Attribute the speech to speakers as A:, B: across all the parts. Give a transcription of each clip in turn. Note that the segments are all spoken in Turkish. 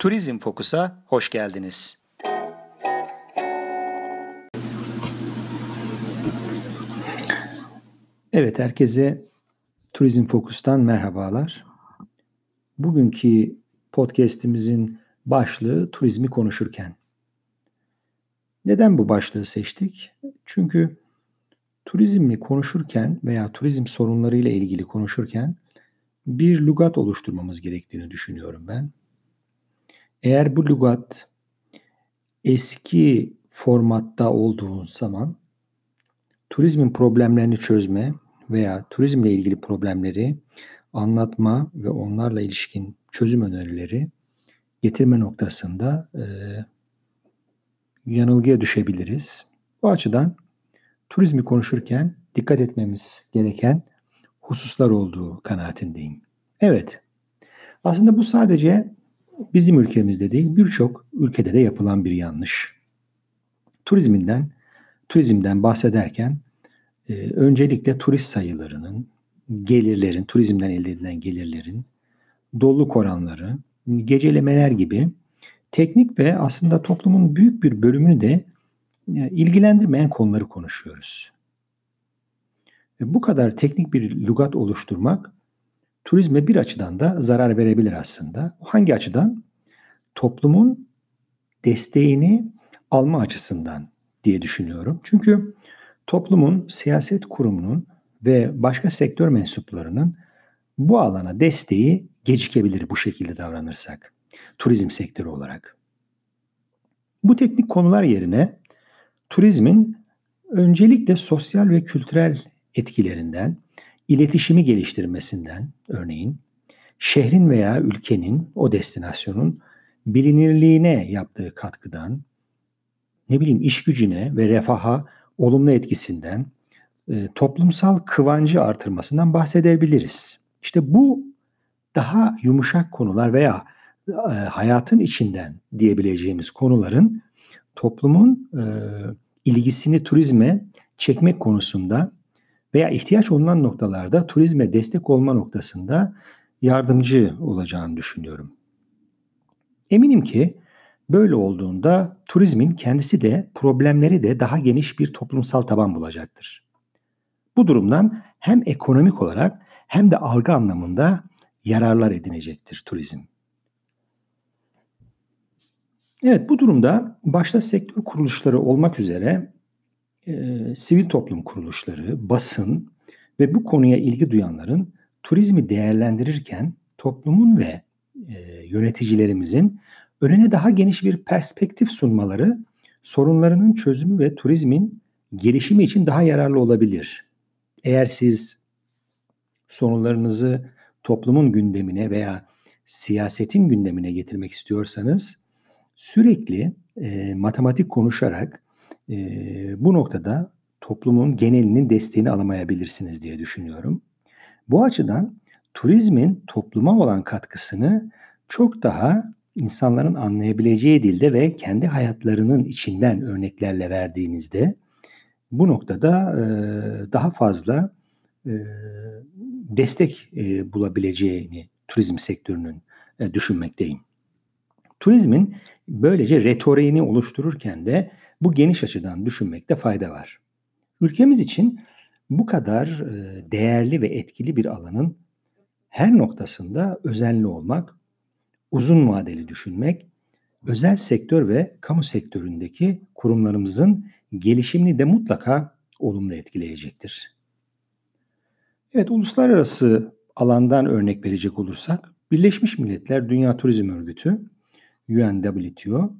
A: Turizm Fokus'a hoş geldiniz.
B: Evet, herkese Turizm Fokus'tan merhabalar. Bugünkü podcast'imizin başlığı turizmi konuşurken. Neden bu başlığı seçtik? Çünkü turizmi konuşurken veya turizm sorunlarıyla ilgili konuşurken bir lugat oluşturmamız gerektiğini düşünüyorum ben. Eğer bu lugat eski formatta olduğu zaman turizmin problemlerini çözme veya turizmle ilgili problemleri anlatma ve onlarla ilişkin çözüm önerileri getirme noktasında e, yanılgıya düşebiliriz. Bu açıdan turizmi konuşurken dikkat etmemiz gereken hususlar olduğu kanaatindeyim. Evet, aslında bu sadece bizim ülkemizde değil birçok ülkede de yapılan bir yanlış. Turizminden, turizmden bahsederken e, öncelikle turist sayılarının, gelirlerin, turizmden elde edilen gelirlerin, doluluk oranları, gecelemeler gibi teknik ve aslında toplumun büyük bir bölümünü de e, ilgilendirmeyen konuları konuşuyoruz. Ve bu kadar teknik bir lügat oluşturmak turizme bir açıdan da zarar verebilir aslında. Hangi açıdan? Toplumun desteğini alma açısından diye düşünüyorum. Çünkü toplumun, siyaset kurumunun ve başka sektör mensuplarının bu alana desteği gecikebilir bu şekilde davranırsak. Turizm sektörü olarak. Bu teknik konular yerine turizmin öncelikle sosyal ve kültürel etkilerinden, iletişimi geliştirmesinden örneğin şehrin veya ülkenin, o destinasyonun bilinirliğine yaptığı katkıdan, ne bileyim iş gücüne ve refaha olumlu etkisinden, e, toplumsal kıvancı artırmasından bahsedebiliriz. İşte bu daha yumuşak konular veya e, hayatın içinden diyebileceğimiz konuların toplumun e, ilgisini turizme çekmek konusunda veya ihtiyaç olunan noktalarda turizme destek olma noktasında yardımcı olacağını düşünüyorum. Eminim ki böyle olduğunda turizmin kendisi de problemleri de daha geniş bir toplumsal taban bulacaktır. Bu durumdan hem ekonomik olarak hem de algı anlamında yararlar edinecektir turizm. Evet bu durumda başta sektör kuruluşları olmak üzere sivil toplum kuruluşları, basın ve bu konuya ilgi duyanların turizmi değerlendirirken toplumun ve e, yöneticilerimizin önüne daha geniş bir perspektif sunmaları sorunlarının çözümü ve turizmin gelişimi için daha yararlı olabilir. Eğer siz sorunlarınızı toplumun gündemine veya siyasetin gündemine getirmek istiyorsanız sürekli e, matematik konuşarak e, bu noktada toplumun genelinin desteğini alamayabilirsiniz diye düşünüyorum. Bu açıdan turizmin topluma olan katkısını çok daha insanların anlayabileceği dilde ve kendi hayatlarının içinden örneklerle verdiğinizde bu noktada e, daha fazla e, destek e, bulabileceğini turizm sektörünün e, düşünmekteyim. Turizmin böylece retoriğini oluştururken de bu geniş açıdan düşünmekte fayda var. Ülkemiz için bu kadar e, değerli ve etkili bir alanın her noktasında özenli olmak, uzun vadeli düşünmek, özel sektör ve kamu sektöründeki kurumlarımızın gelişimini de mutlaka olumlu etkileyecektir. Evet, uluslararası alandan örnek verecek olursak, Birleşmiş Milletler Dünya Turizm Örgütü, UNWTO,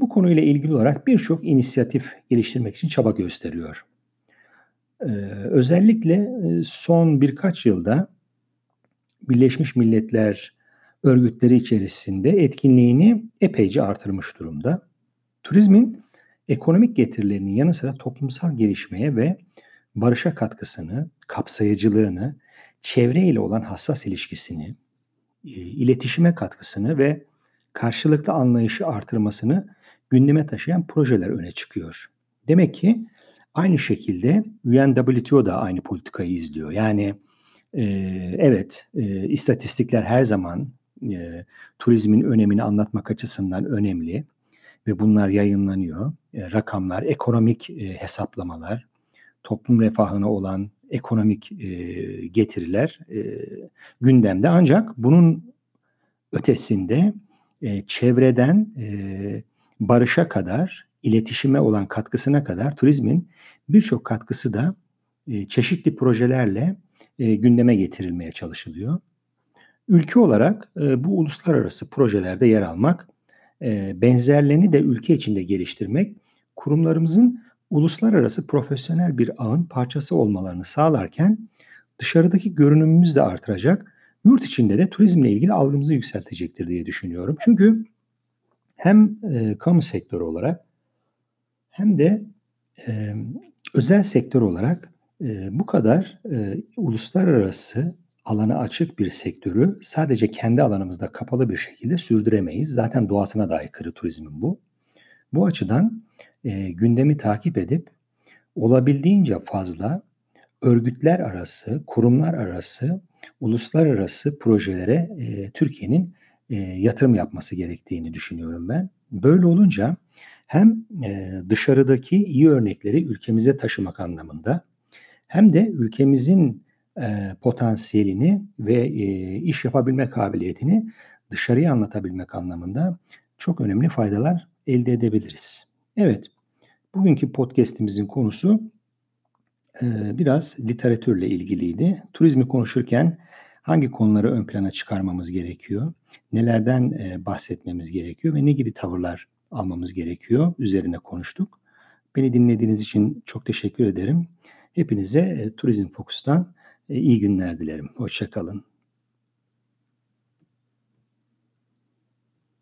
B: bu konuyla ilgili olarak birçok inisiyatif geliştirmek için çaba gösteriyor. Ee, özellikle e, son birkaç yılda Birleşmiş Milletler örgütleri içerisinde etkinliğini epeyce artırmış durumda. Turizmin ekonomik getirilerinin yanı sıra toplumsal gelişmeye ve barışa katkısını, kapsayıcılığını, çevre ile olan hassas ilişkisini, e, iletişime katkısını ve karşılıklı anlayışı artırmasını gündeme taşıyan projeler öne çıkıyor. Demek ki aynı şekilde UNWTO da aynı politikayı izliyor. Yani e, evet e, istatistikler her zaman e, turizmin önemini anlatmak açısından önemli ve bunlar yayınlanıyor. E, rakamlar, ekonomik e, hesaplamalar, toplum refahına olan ekonomik e, getiriler e, gündemde. Ancak bunun ötesinde e, çevreden e, barışa kadar, iletişime olan katkısına kadar turizmin birçok katkısı da e, çeşitli projelerle e, gündeme getirilmeye çalışılıyor. Ülke olarak e, bu uluslararası projelerde yer almak, e, benzerlerini de ülke içinde geliştirmek, kurumlarımızın uluslararası profesyonel bir ağın parçası olmalarını sağlarken dışarıdaki görünümümüz de artıracak, yurt içinde de turizmle ilgili algımızı yükseltecektir diye düşünüyorum. Çünkü hem e, kamu sektörü olarak hem de e, özel sektör olarak e, bu kadar e, uluslararası alana açık bir sektörü sadece kendi alanımızda kapalı bir şekilde sürdüremeyiz. Zaten doğasına da aykırı turizmin bu. Bu açıdan e, gündemi takip edip olabildiğince fazla örgütler arası, kurumlar arası, uluslararası projelere e, Türkiye'nin e, yatırım yapması gerektiğini düşünüyorum ben. Böyle olunca hem e, dışarıdaki iyi örnekleri ülkemize taşımak anlamında hem de ülkemizin e, potansiyelini ve e, iş yapabilme kabiliyetini dışarıya anlatabilmek anlamında çok önemli faydalar elde edebiliriz. Evet, bugünkü podcast'imizin konusu e, biraz literatürle ilgiliydi. Turizmi konuşurken hangi konuları ön plana çıkarmamız gerekiyor, nelerden e, bahsetmemiz gerekiyor ve ne gibi tavırlar almamız gerekiyor üzerine konuştuk. Beni dinlediğiniz için çok teşekkür ederim. Hepinize e, Turizm Fokus'tan e, iyi günler dilerim. Hoşçakalın.